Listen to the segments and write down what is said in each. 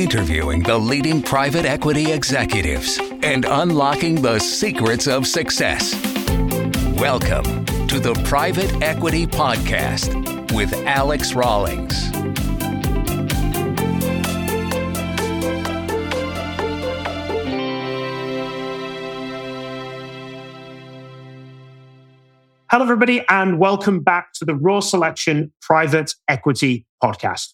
interviewing the leading private equity executives and unlocking the secrets of success. Welcome to the Private Equity Podcast with Alex Rawlings. Hello, everybody, and welcome back to the Raw Selection Private Equity Podcast.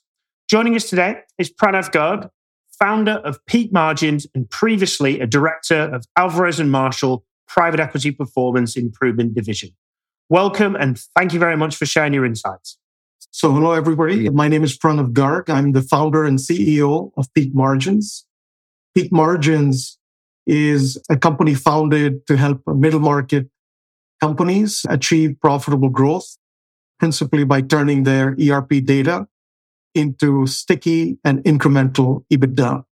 Joining us today is Pranav Garg, founder of Peak Margins and previously a director of Alvarez and Marsal Private Equity Performance Improvement Division. Welcome and thank you very much for sharing your insights. So, hello, everybody. My name is Pranav Garg. I'm the founder and CEO of Peak Margins. Peak Margins is a company founded to help middle market companies achieve profitable growth, principally by turning their ERP data into sticky and incremental EBITDA.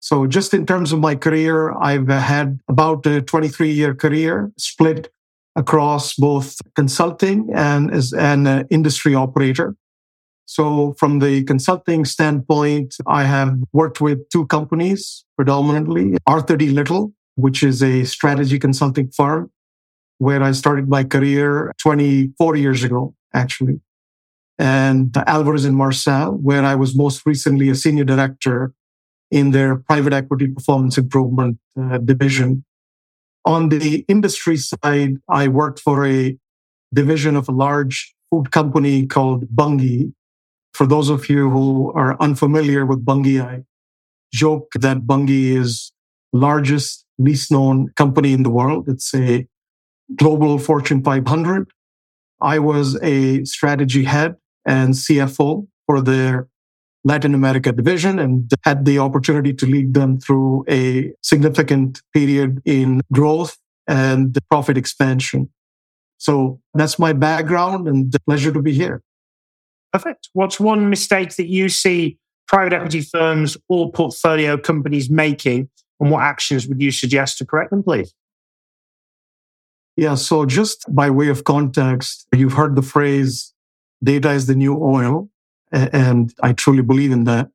So just in terms of my career, I've had about a 23 year career split across both consulting and as an uh, industry operator. So from the consulting standpoint, I have worked with two companies predominantly, Arthur D. Little, which is a strategy consulting firm where I started my career 24 years ago, actually. And Alvarez and Marsal, where I was most recently a senior director in their private equity performance improvement uh, division. On the industry side, I worked for a division of a large food company called Bunge. For those of you who are unfamiliar with Bunge, I joke that Bunge is largest, least known company in the world. It's a global Fortune 500. I was a strategy head and CFO for their Latin America division and had the opportunity to lead them through a significant period in growth and profit expansion. So that's my background and a pleasure to be here. Perfect. What's one mistake that you see private equity firms or portfolio companies making, and what actions would you suggest to correct them, please? Yeah, so just by way of context, you've heard the phrase data is the new oil, and I truly believe in that.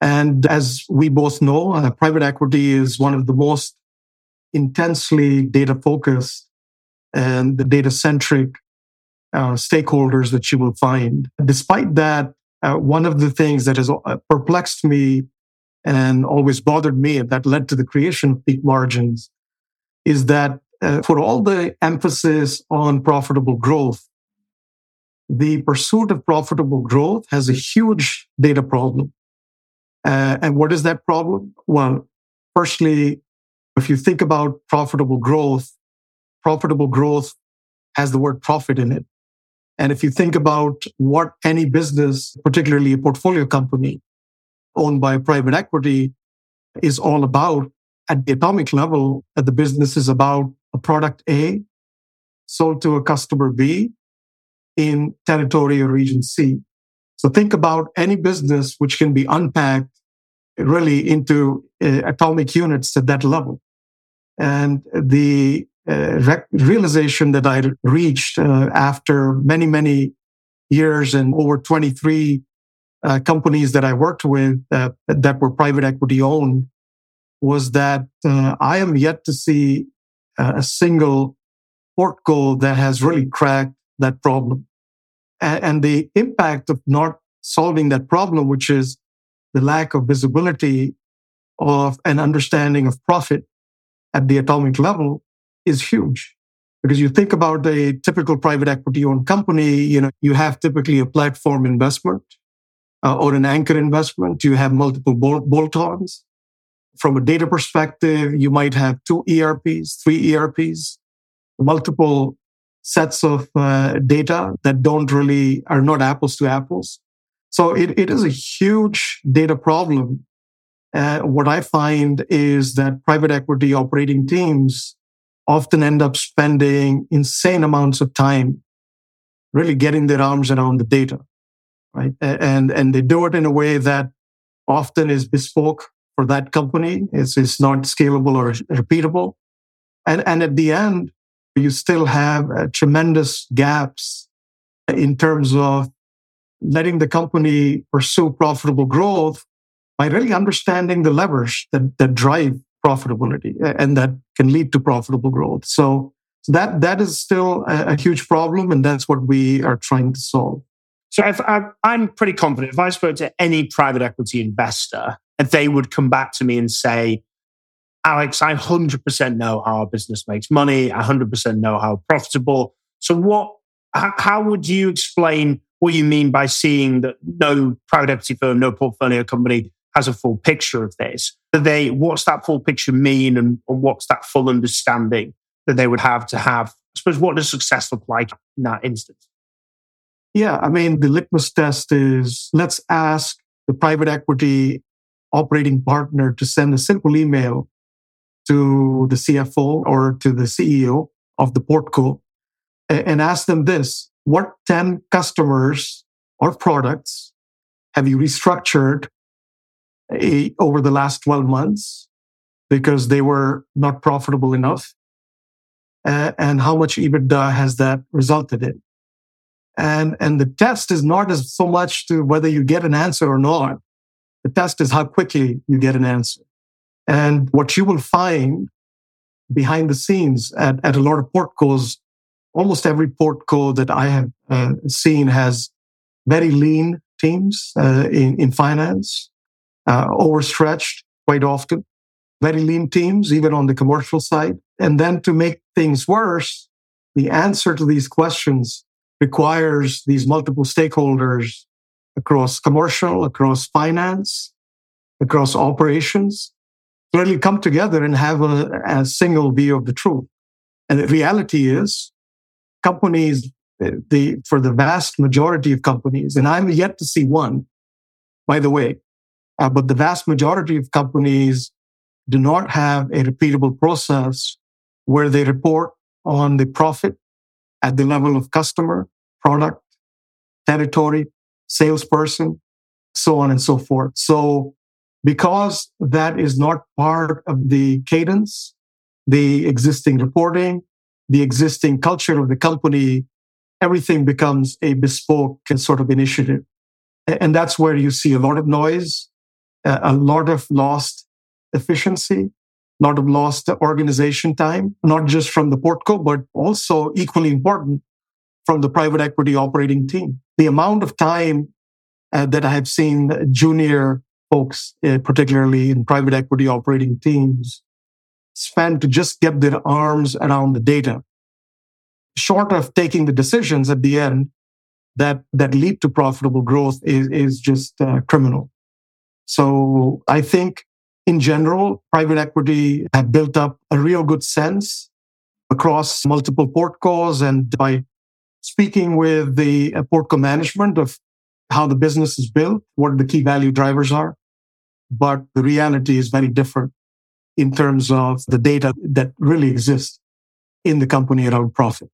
And as we both know, uh, private equity is one of the most intensely data focused and data centric uh, stakeholders that you will find. Despite that, uh, one of the things that has uh, perplexed me and always bothered me, and that led to the creation of peak margins, is that uh, for all the emphasis on profitable growth, the pursuit of profitable growth has a huge data problem. Uh, and what is that problem? Well, firstly, if you think about profitable growth, profitable growth has the word profit in it. And if you think about what any business, particularly a portfolio company owned by private equity, is all about at the atomic level, the business is about a product A sold to a customer B in territory or region C. So think about any business which can be unpacked really into uh, atomic units at that level. And the uh, rec- realization that I reached uh, after many, many years and over 23 uh, companies that I worked with that were private equity owned was that uh, I am yet to see a single portco that has really cracked that problem. And the impact of not solving that problem, which is the lack of visibility of an understanding of profit at the atomic level is huge. Because you think about a typical private equity owned company, you know, you have typically a platform investment uh, or an anchor investment. You have multiple bolt ons. From a data perspective, you might have two ERPs, three ERPs, multiple sets of uh, data that don't really are not apples to apples. So it, it is a huge data problem. Uh, what I find is that private equity operating teams often end up spending insane amounts of time really getting their arms around the data, right? And, and they do it in a way that often is bespoke for that company. It's, it's not scalable or repeatable. And, and at the end, you still have uh, tremendous gaps in terms of letting the company pursue profitable growth by really understanding the levers that, that drive profitability and that can lead to profitable growth. So, that that is still a, a, huge problem, and that's what we are trying to solve. So I, I'm pretty confident if I spoke to any private equity investor, they would come back to me and say, Alex, I 100% know how our business makes money. I 100% know how profitable. So what, how would you explain what you mean by seeing that no private equity firm, no portfolio company has a full picture of this? That they, what's that full picture mean and, and what's that full understanding that they would have to have? I suppose what does success look like in that instance? Yeah, I mean, the litmus test is let's ask the private equity operating partner to send a simple email to the CFO or to the CEO of the portco and ask them this what 10 customers or products have you restructured a, over the last 12 months because they were not profitable enough? And how much ebitda has that resulted in? And and the test is not as so much to whether you get an answer or not. The test is how quickly you get an answer and what you will find behind the scenes at, at a lot of portcos, almost every portco that I have uh, seen has very lean teams uh, in, in finance, uh, overstretched quite often, very lean teams, even on the commercial side. And then to make things worse, the answer to these questions requires these multiple stakeholders across commercial, across finance, across operations really come together and have a, a single view of the truth. And the reality is, companies, the for the vast majority of companies, and I'm yet to see one, by the way, uh, but the vast majority of companies do not have a repeatable process where they report on the profit at the level of customer, product, territory, salesperson, so on and so forth. So because that is not part of the cadence, the existing reporting, the existing culture of the company, everything becomes a bespoke sort of initiative. And that's where you see a lot of noise, a lot of lost efficiency, a lot of lost organization time, not just from the portco, but also equally important from the private equity operating team. The amount of time uh, that I have seen junior folks, uh, particularly in private equity operating teams, spend to just get their arms around the data, short of taking the decisions at the end that that lead to profitable growth is is just uh, criminal. So I think in general, private equity have built up a real good sense across multiple portcos and by speaking with the uh, portco management of how the business is built, what the key value drivers are, but the reality is very different in terms of the data that really exists in the company around profit.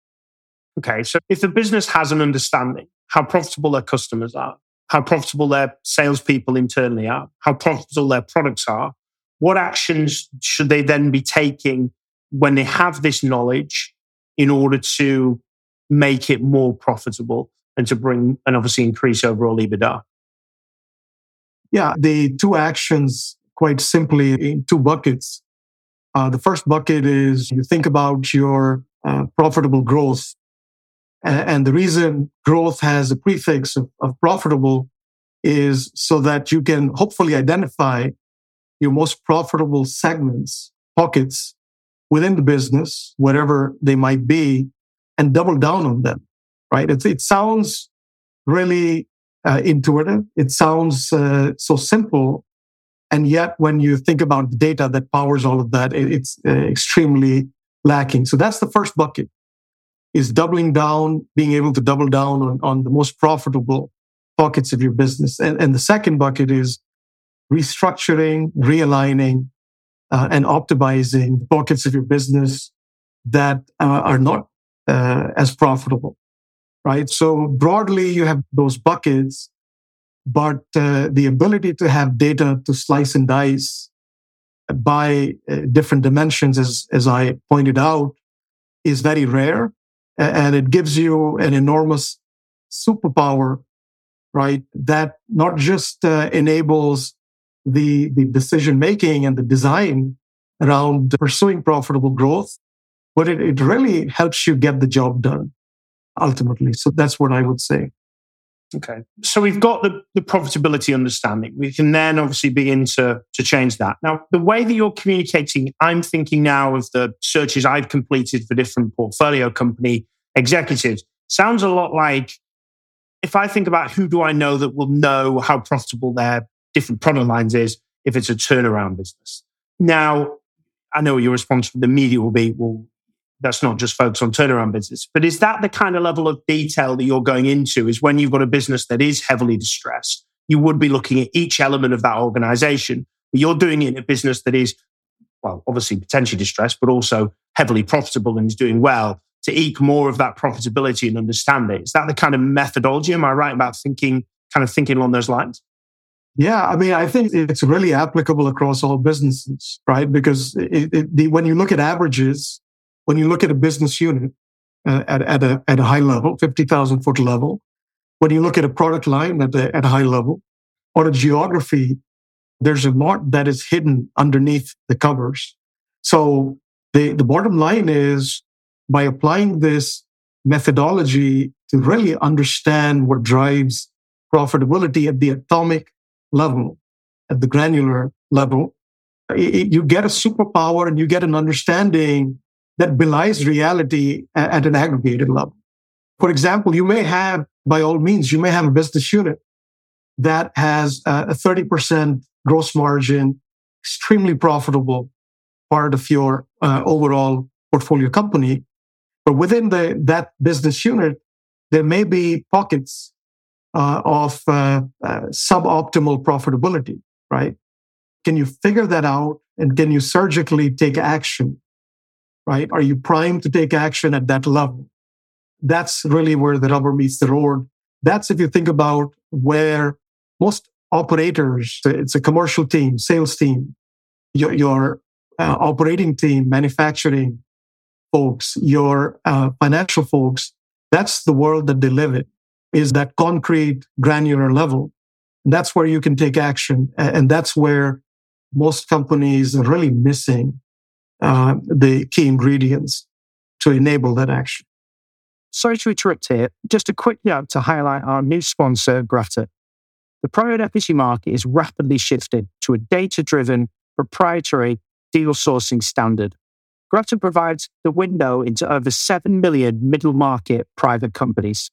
Okay, so if the business has an understanding how profitable their customers are, how profitable their salespeople internally are, how profitable their products are, what actions should they then be taking when they have this knowledge in order to make it more profitable and to bring and obviously increase overall EBITDA? Yeah, the two actions, quite simply, in two buckets. Uh, the first bucket is you think about your uh, profitable growth. And, the reason growth has a prefix of, of profitable is so that you can hopefully identify your most profitable segments, pockets within the business, whatever they might be, and double down on them, right? It sounds really uh, intuitive. It sounds uh, so simple. And yet, when you think about the data that powers all of that, it, it's uh, extremely lacking. So that's the first bucket is doubling down, being able to double down on, on the most profitable pockets of your business. And, and the second bucket is restructuring, realigning, uh, and optimizing the pockets of your business that uh, are not uh, as profitable right? So broadly, you have those buckets, but uh, the ability to have data to slice and dice by uh, different dimensions, as, as I pointed out, is very rare. And it gives you an enormous superpower, right? That not just uh, enables the, the decision making and the design around pursuing profitable growth, but it, it really helps you get the job done ultimately. So that's what I would say. Okay. So we've got the, the profitability understanding. We can then obviously begin to, to change that. Now, the way that you're communicating, I'm thinking now of the searches I've completed for different portfolio company executives. Sounds a lot like if I think about who do I know that will know how profitable their different product lines is if it's a turnaround business. Now, I know your response from the media will be, well, that's not just focused on turnaround business. But is that the kind of level of detail that you're going into? Is when you've got a business that is heavily distressed, you would be looking at each element of that organization, but you're doing it in a business that is, well, obviously potentially distressed, but also heavily profitable and is doing well to eke more of that profitability and understand it. Is that the kind of methodology? Am I right about thinking, kind of thinking along those lines? Yeah, I mean, I think it's really applicable across all businesses, right? Because it, it, the, when you look at averages, when you look at a business unit uh, at, at, a, at a high level, 50,000 foot level, when you look at a product line at a, at a high level or a geography, there's a lot that is hidden underneath the covers. So the, the bottom line is by applying this methodology to really understand what drives profitability at the atomic level, at the granular level, it, you get a superpower and you get an understanding that belies reality at, an aggregated level. For example, you may have, by all means, you may have a business unit that has a 30% gross margin, extremely profitable part of your uh, overall portfolio company. But within the, that business unit, there may be pockets uh, of uh, uh, suboptimal profitability, right? Can you figure that out and can you surgically take action right? Are you primed to take action at that level? That's really where the rubber meets the road. That's if you think about where most operators, it's a commercial team, sales team, your, your uh, operating team, manufacturing folks, your uh, financial folks, that's the world that they live in, is that concrete, granular level. That's where you can take action. And that's where most companies are really missing uh, the key ingredients to enable that action. Sorry to interrupt here. Just a quick note to highlight our new sponsor, Grata. The private equity market is rapidly shifting to a data driven, proprietary deal sourcing standard. Grata provides the window into over 7 million middle market private companies.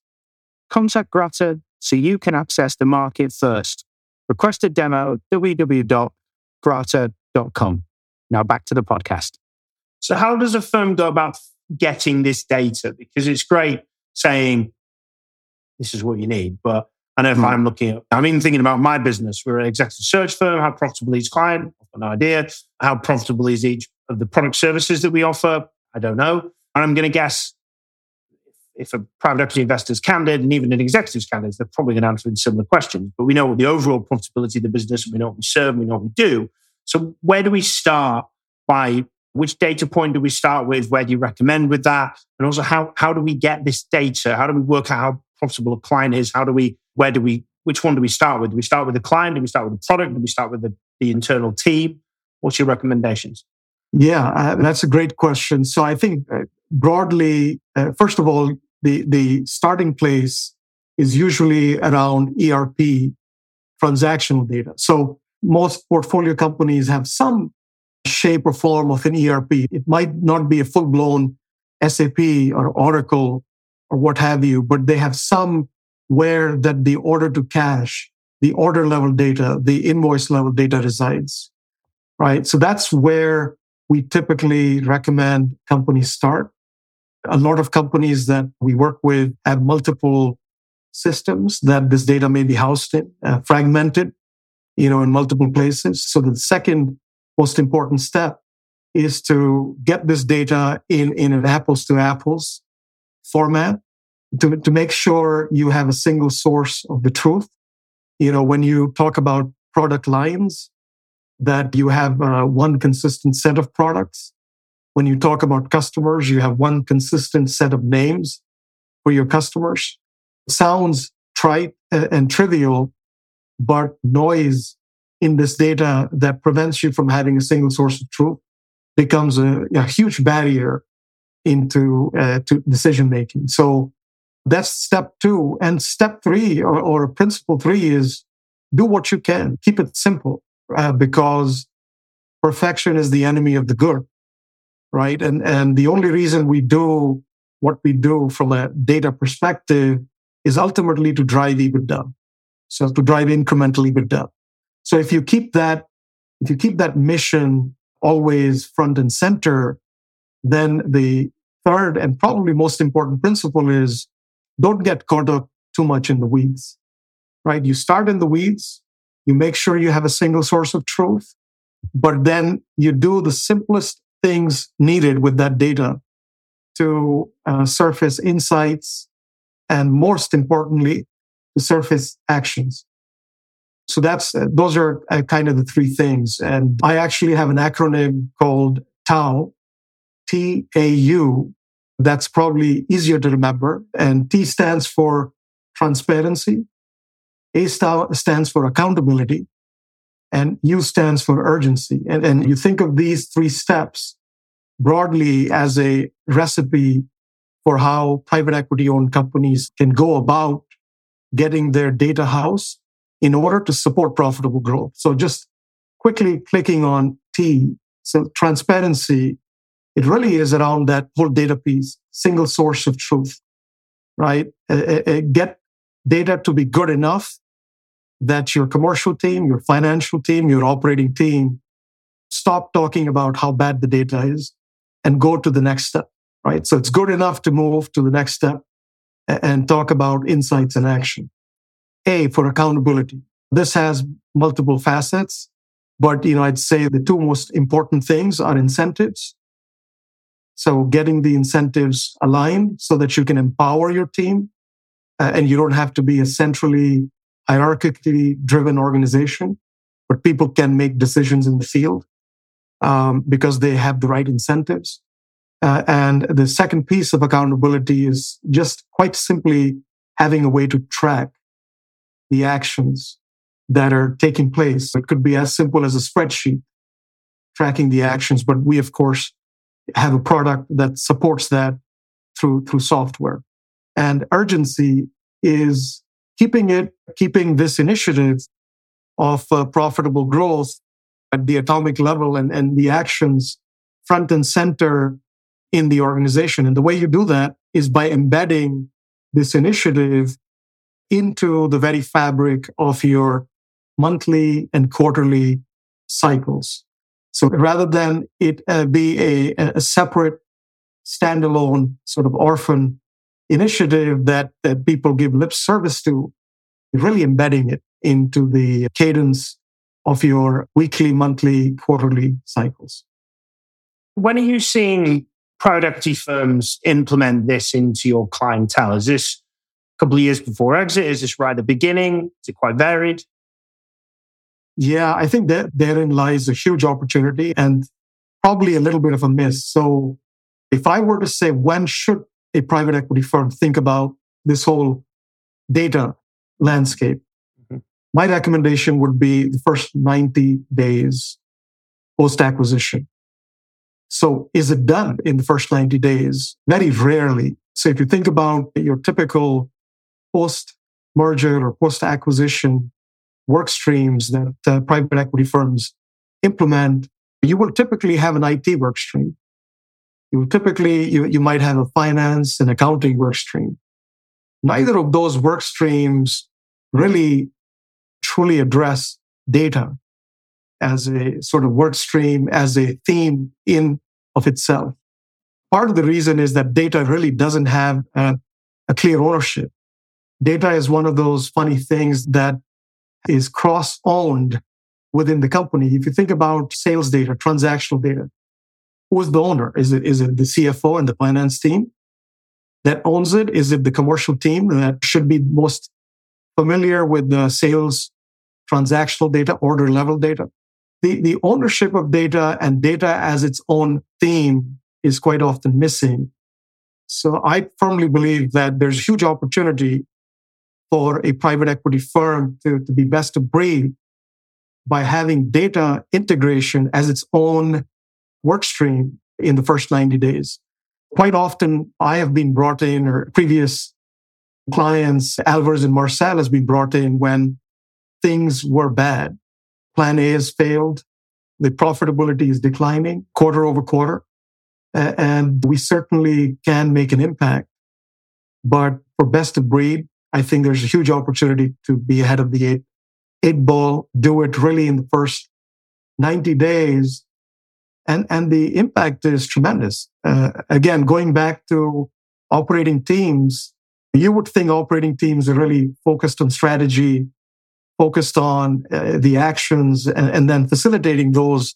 Contact Grata so you can access the market first. Request a demo www.grata.com. Now back to the podcast. So, how does a firm go about getting this data? Because it's great saying this is what you need, but I know if mm. I'm looking at, I'm even thinking about my business. We're an executive search firm. How profitable is client? I've got no idea. How profitable is each of the product services that we offer? I don't know. And I'm going to guess if a private equity investor is candid and even an executive's candid, they're probably going to answer in similar questions. But we know what the overall profitability of the business, we know what we serve, and we know what we do. So where do we start by which data point do we start with? Where do you recommend with that? And also how, how do we get this data? How do we work out how profitable a client is? How do we, where do we, which one do we start with? Do we start with the client? Do we start with the product? Do we start with the, the internal team? What's your recommendations? Yeah, uh, that's a great question. So I think uh, broadly, uh, first of all, the, the starting place is usually around ERP transactional data. So most portfolio companies have some shape or form of an ERP. It might not be a full blown SAP or Oracle or what have you, but they have some where that the order to cash, the order level data, the invoice level data resides. Right. So that's where we typically recommend companies start. A lot of companies that we work with have multiple systems that this data may be housed in, uh, fragmented you know, in multiple places. So the second most important step is to get this data in, in an apples to apples format to, to make sure you have a single source of the truth. You know, when you talk about product lines, that you have uh, one consistent set of products. When you talk about customers, you have one consistent set of names for your customers. Sounds trite and trivial, but noise in this data that prevents you from having a single source of truth becomes a, a huge barrier into uh, to decision making. So that's step two. And step three, or, or principle three, is do what you can. Keep it simple, uh, because perfection is the enemy of the good, right? And and the only reason we do what we do from a data perspective is ultimately to drive EBITDA. So to drive incremental EBITDA. So if you keep that, if you keep that mission always front and center, then the third and probably most important principle is don't get caught up too much in the weeds, right? You start in the weeds, you make sure you have a single source of truth, but then you do the simplest things needed with that data to uh, surface insights and most importantly, surface actions. So that's, uh, those are uh, kind of the three things. And I actually have an acronym called TAU, T-A-U. That's probably easier to remember. And T stands for transparency. A stands for accountability and U stands for urgency. And, and you think of these three steps broadly as a recipe for how private equity owned companies can go about getting their data house in order to support profitable growth. So just quickly clicking on T. So transparency, it really is around that whole data piece, single source of truth, right? Uh, uh, get data to be good enough that your commercial team, your financial team, your operating team stop talking about how bad the data is and go to the next step, right? So it's good enough to move to the next step and talk about insights and action. A for accountability. This has multiple facets, but you know, I'd say the two most important things are incentives. So getting the incentives aligned so that you can empower your team uh, and you don't have to be a centrally hierarchically driven organization, but people can make decisions in the field um, because they have the right incentives. Uh, and the second piece of accountability is just quite simply having a way to track the actions that are taking place. It could be as simple as a spreadsheet tracking the actions, but we, of course, have a product that supports that through, through software. And urgency is keeping it, keeping this initiative of uh, profitable growth at the atomic level and, and the actions front and center in the organization. And the way you do that is by embedding this initiative into the very fabric of your monthly and quarterly cycles. So rather than it uh, be a, a separate standalone sort of orphan initiative that, that people give lip service to, really embedding it into the cadence of your weekly, monthly, quarterly cycles. When are you seeing private equity firms implement this into your clientele? Is this a couple of years before exit? Is this right at the beginning? Is it quite varied? Yeah, I think that therein lies a huge opportunity and probably a little bit of a miss. So if I were to say, when should a private equity firm think about this whole data landscape? Mm-hmm. My recommendation would be the first 90 days post acquisition. So is it done in the first 90 days? Very rarely. So if you think about your typical post merger or post acquisition work streams that uh, private equity firms implement, you will typically have an IT work stream. You will typically, you, you might have a finance and accounting work stream. Neither of those work streams really truly address data as a sort of work stream, as a theme in of itself. Part of the reason is that data really doesn't have a, a clear ownership data is one of those funny things that is cross owned within the company. If you think about sales data, transactional data, who's the owner? Is it, is it the CFO and the finance team that owns it? Is it the commercial team that should be most familiar with the sales transactional data, order level data? The, the ownership of data and data as its own theme is quite often missing. So I firmly believe that there's huge opportunity for a private equity firm to, to be best of breed by having data integration as its own work stream in the first 90 days. Quite often, I have been brought in, or previous clients, Alvarez and Marsal has been brought in when things were bad. Plan A has failed. The profitability is declining quarter over quarter. And we certainly can make an impact. But for best of breed, I think there's a huge opportunity to be ahead of the eight, eight ball, do it really in the first 90 days. And, and the impact is tremendous. Uh, again, going back to operating teams, you would think operating teams are really focused on strategy, focused on uh, the actions, and, and, then facilitating those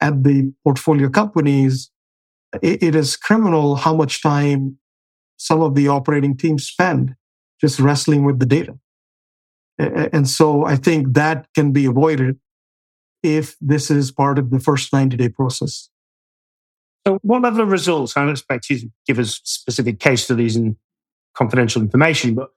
at the portfolio companies. it, it is criminal how much time some of the operating teams spend just wrestling with the data. And so I think that can be avoided if this is part of the first 90 day process. So, what level of results? I don't expect you to give us specific case studies and confidential information, but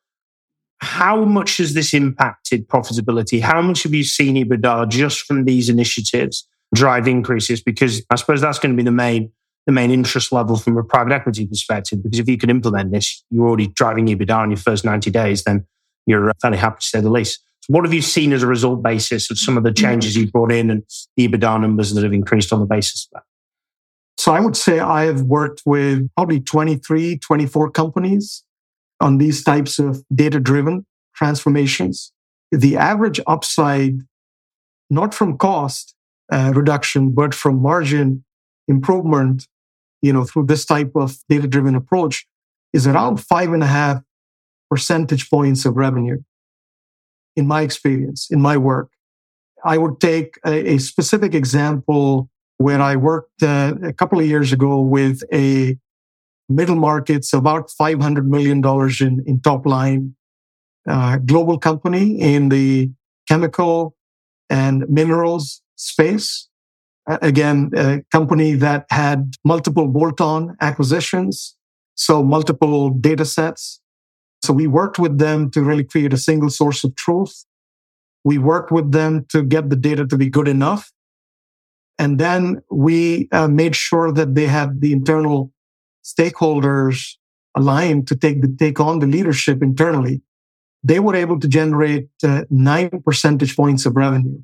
how much has this impacted profitability? How much have you seen EBITDA just from these initiatives drive increases? Because I suppose that's going to be the main the main interest level from a private equity perspective. Because if you can implement this, you're already driving EBITDA in your first 90 days, then you're uh, fairly happy to say the least. So what have you seen as a result basis of some of the changes you brought in and the EBITDA numbers that have increased on the basis of that? So I would say I have worked with probably 23, 24 companies on these types of data driven transformations. The average upside, not from cost uh, reduction, but from margin improvement, you know, through this type of data driven approach is around five and a half percentage points of revenue. In my experience, in my work, I would take a, a specific example where I worked uh, a couple of years ago with a middle markets, about $500 million in, in top line uh, global company in the chemical and minerals space. again, a company that had multiple bolt on acquisitions, so multiple data sets. So we worked with them to really create a single source of truth. We worked with them to get the data to be good enough. And then we uh, made sure that they had the internal stakeholders aligned to take the, take on the leadership internally, they were able to generate uh, nine percentage points of revenue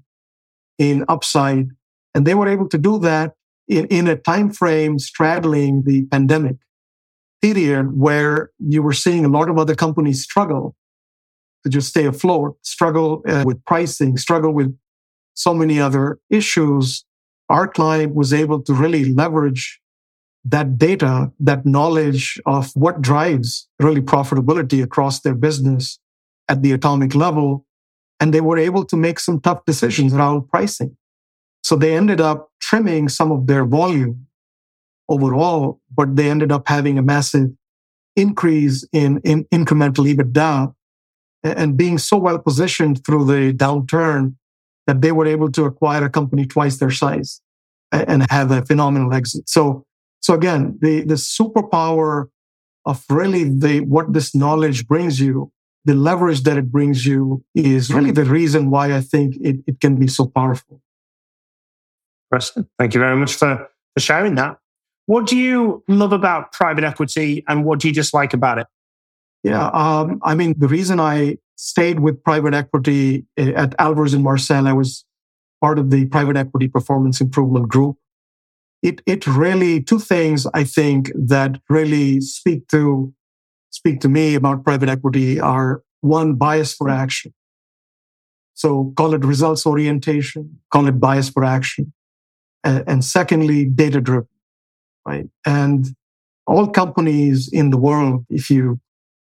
in upside, and they were able to do that in, in a time frame straddling the pandemic period where you were seeing a lot of other companies struggle to just stay afloat, struggle uh, with pricing, struggle with so many other issues. Our client was able to really leverage that data, that knowledge of what drives really profitability across their business at the atomic level. And they were able to make some tough decisions around pricing. So they ended up trimming some of their volume overall, but they ended up having a massive increase in, in incremental EBITDA and being so well positioned through the downturn that they were able to acquire a company twice their size and have a phenomenal exit. So so again, the, the superpower of really the, what this knowledge brings you, the leverage that it brings you is really the reason why I think it, it can be so powerful. Preston, thank you very much for, for sharing that. What do you love about private equity and what do you dislike about it? Yeah, um, I mean, the reason I stayed with private equity eh, at Alvarez and Marsal, I was part of the private equity performance improvement group it it really two things I think that really speak to speak to me about private equity are one bias for action. So call it results orientation, call it bias for action, and, and secondly data driven, right? And all companies in the world, if you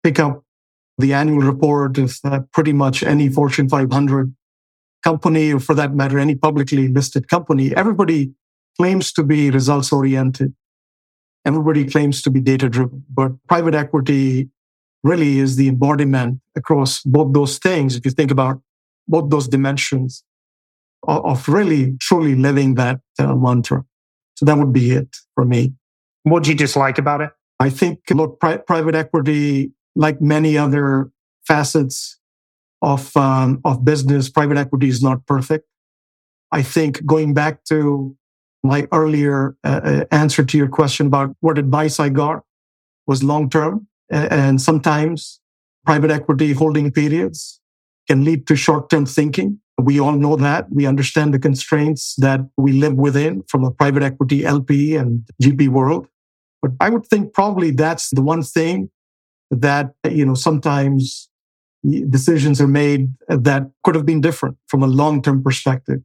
pick up the annual report of uh, pretty much any Fortune 500 company, or for that matter, any publicly listed company, everybody claims to be results oriented. Everybody claims to be data driven, but private equity really is the embodiment across both those things. If you think about both those dimensions of, of really truly living that uh, mantra. So that would be it for me. What do you dislike about it? I think, look, pri- private equity, like many other facets of um, of business, private equity is not perfect. I think going back to my earlier uh, uh answer to your question about what advice I got was long term. And sometimes private equity holding periods can lead to short term thinking. We all know that. We understand the constraints that we live within from a private equity LP and GP world. But I would think probably that's the one thing that, you know, sometimes decisions are made that could have been different from a long term perspective.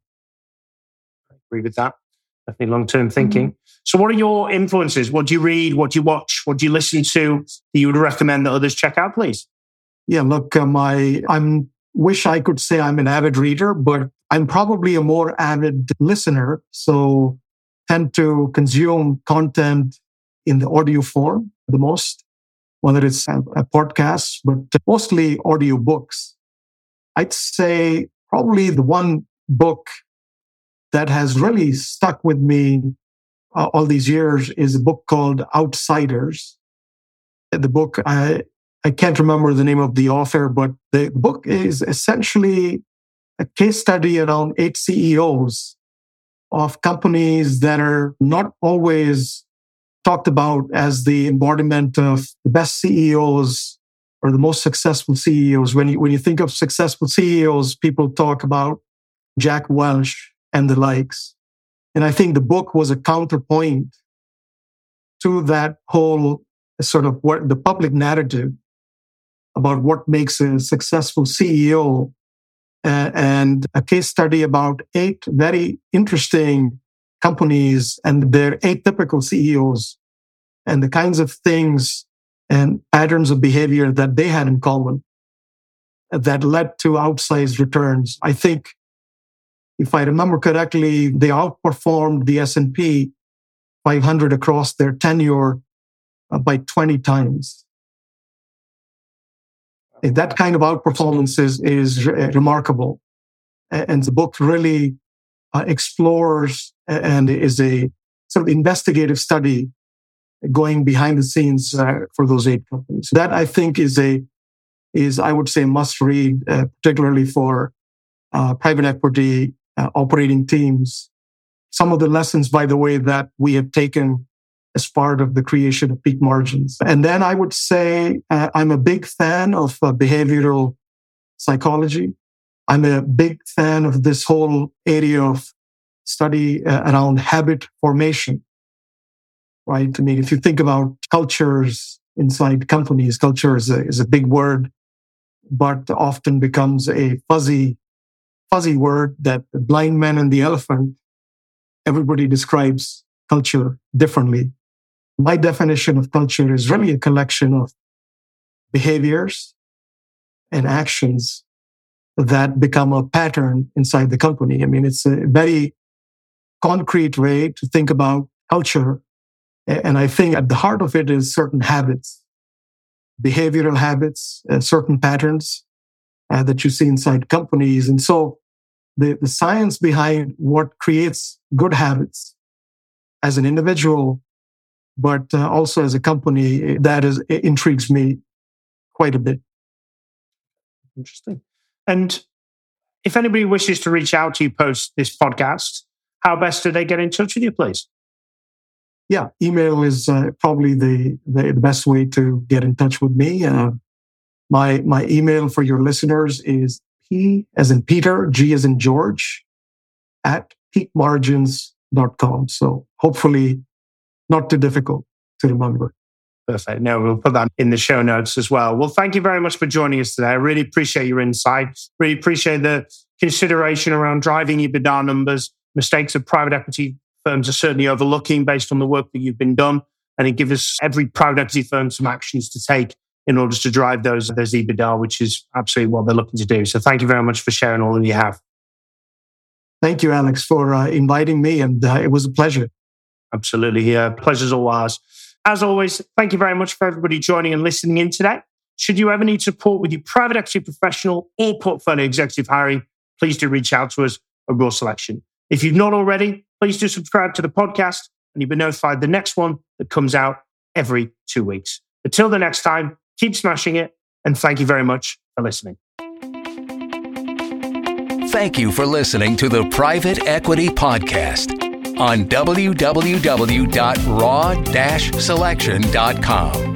I agree with that. Definitely long term thinking. Mm-hmm. So, what are your influences? What do you read? What do you watch? What do you listen to that you would recommend that others check out, please? Yeah, look, uh, my I'm wish I could say I'm an avid reader, but I'm probably a more avid listener. So, tend to consume content in the audio form the most whether it's a, a podcast, but mostly audio books. I'd say probably the one book that has really stuck with me uh, all these years is a book called Outsiders. The book, I, I can't remember the name of the author, but the book is essentially a case study around eight CEOs of companies that are not always talked about as the embodiment of the best CEOs or the most successful CEOs. When you, when you think of successful CEOs, people talk about Jack Welch and the likes. And I think the book was a counterpoint to that whole sort of what the public narrative about what makes a successful CEO uh, and a case study about eight very interesting companies and their atypical CEOs and the kinds of things and patterns of behavior that they had in common that led to outsized returns. I think if I remember correctly, they outperformed the S&P 500 across their tenure uh, by 20 times. That kind of outperformance is, is remarkable. And the book really uh, explores and is a sort of investigative study going behind the scenes uh, for those eight companies. That I think is a is I would say must read, uh, particularly for uh, private equity uh, operating teams. Some of the lessons, by the way, that we have taken as part of the creation of peak margins. And then I would say uh, I'm a big fan of uh, behavioral psychology. I'm a big fan of this whole area of study around habit formation right? I mean, if you think about cultures inside companies, culture is a, is a big word, but often becomes a fuzzy, fuzzy word that the blind man and the elephant, everybody describes culture differently. My definition of culture is really a collection of behaviors and actions that become a pattern inside the company. I mean, it's a very concrete way to think about culture and I think at the heart of it is certain habits, behavioral habits, uh, certain patterns uh, that you see inside companies. And so the, the science behind what creates good habits as an individual, but uh, also as a company, that is intrigues me quite a bit. Interesting. And if anybody wishes to reach out to you post this podcast, how best do they get in touch with you, please? yeah, email is uh, probably the, the, the best way to get in touch with me. Uh, my my email for your listeners is p as in Peter, g as in George, at peakmargins.com. So hopefully, not too difficult to remember. Perfect. No, we'll put that in the show notes as well. Well, thank you very much for joining us today. I really appreciate your insight. Really appreciate the consideration around driving EBITDA numbers, mistakes of private equity firms are certainly overlooking based on the work that you've been done. And it gives us every private equity firm some actions to take in order to drive those, those EBITDA, which is absolutely what they're looking to do. So thank you very much for sharing all that you have. Thank you, Alex, for uh, inviting me. And uh, it was a pleasure. Absolutely. Yeah. Pleasure's all ours. As always, thank you very much for everybody joining and listening in today. Should you ever need support with your private equity professional or portfolio executive hiring, please do reach out to us at Raw Selection. If you've not already, please do subscribe to the podcast and you'll be notified the next one that comes out every two weeks. Until the next time, keep smashing it and thank you very much for listening. thank you for listening to the Private Equity Podcast on www.raw-selection.com.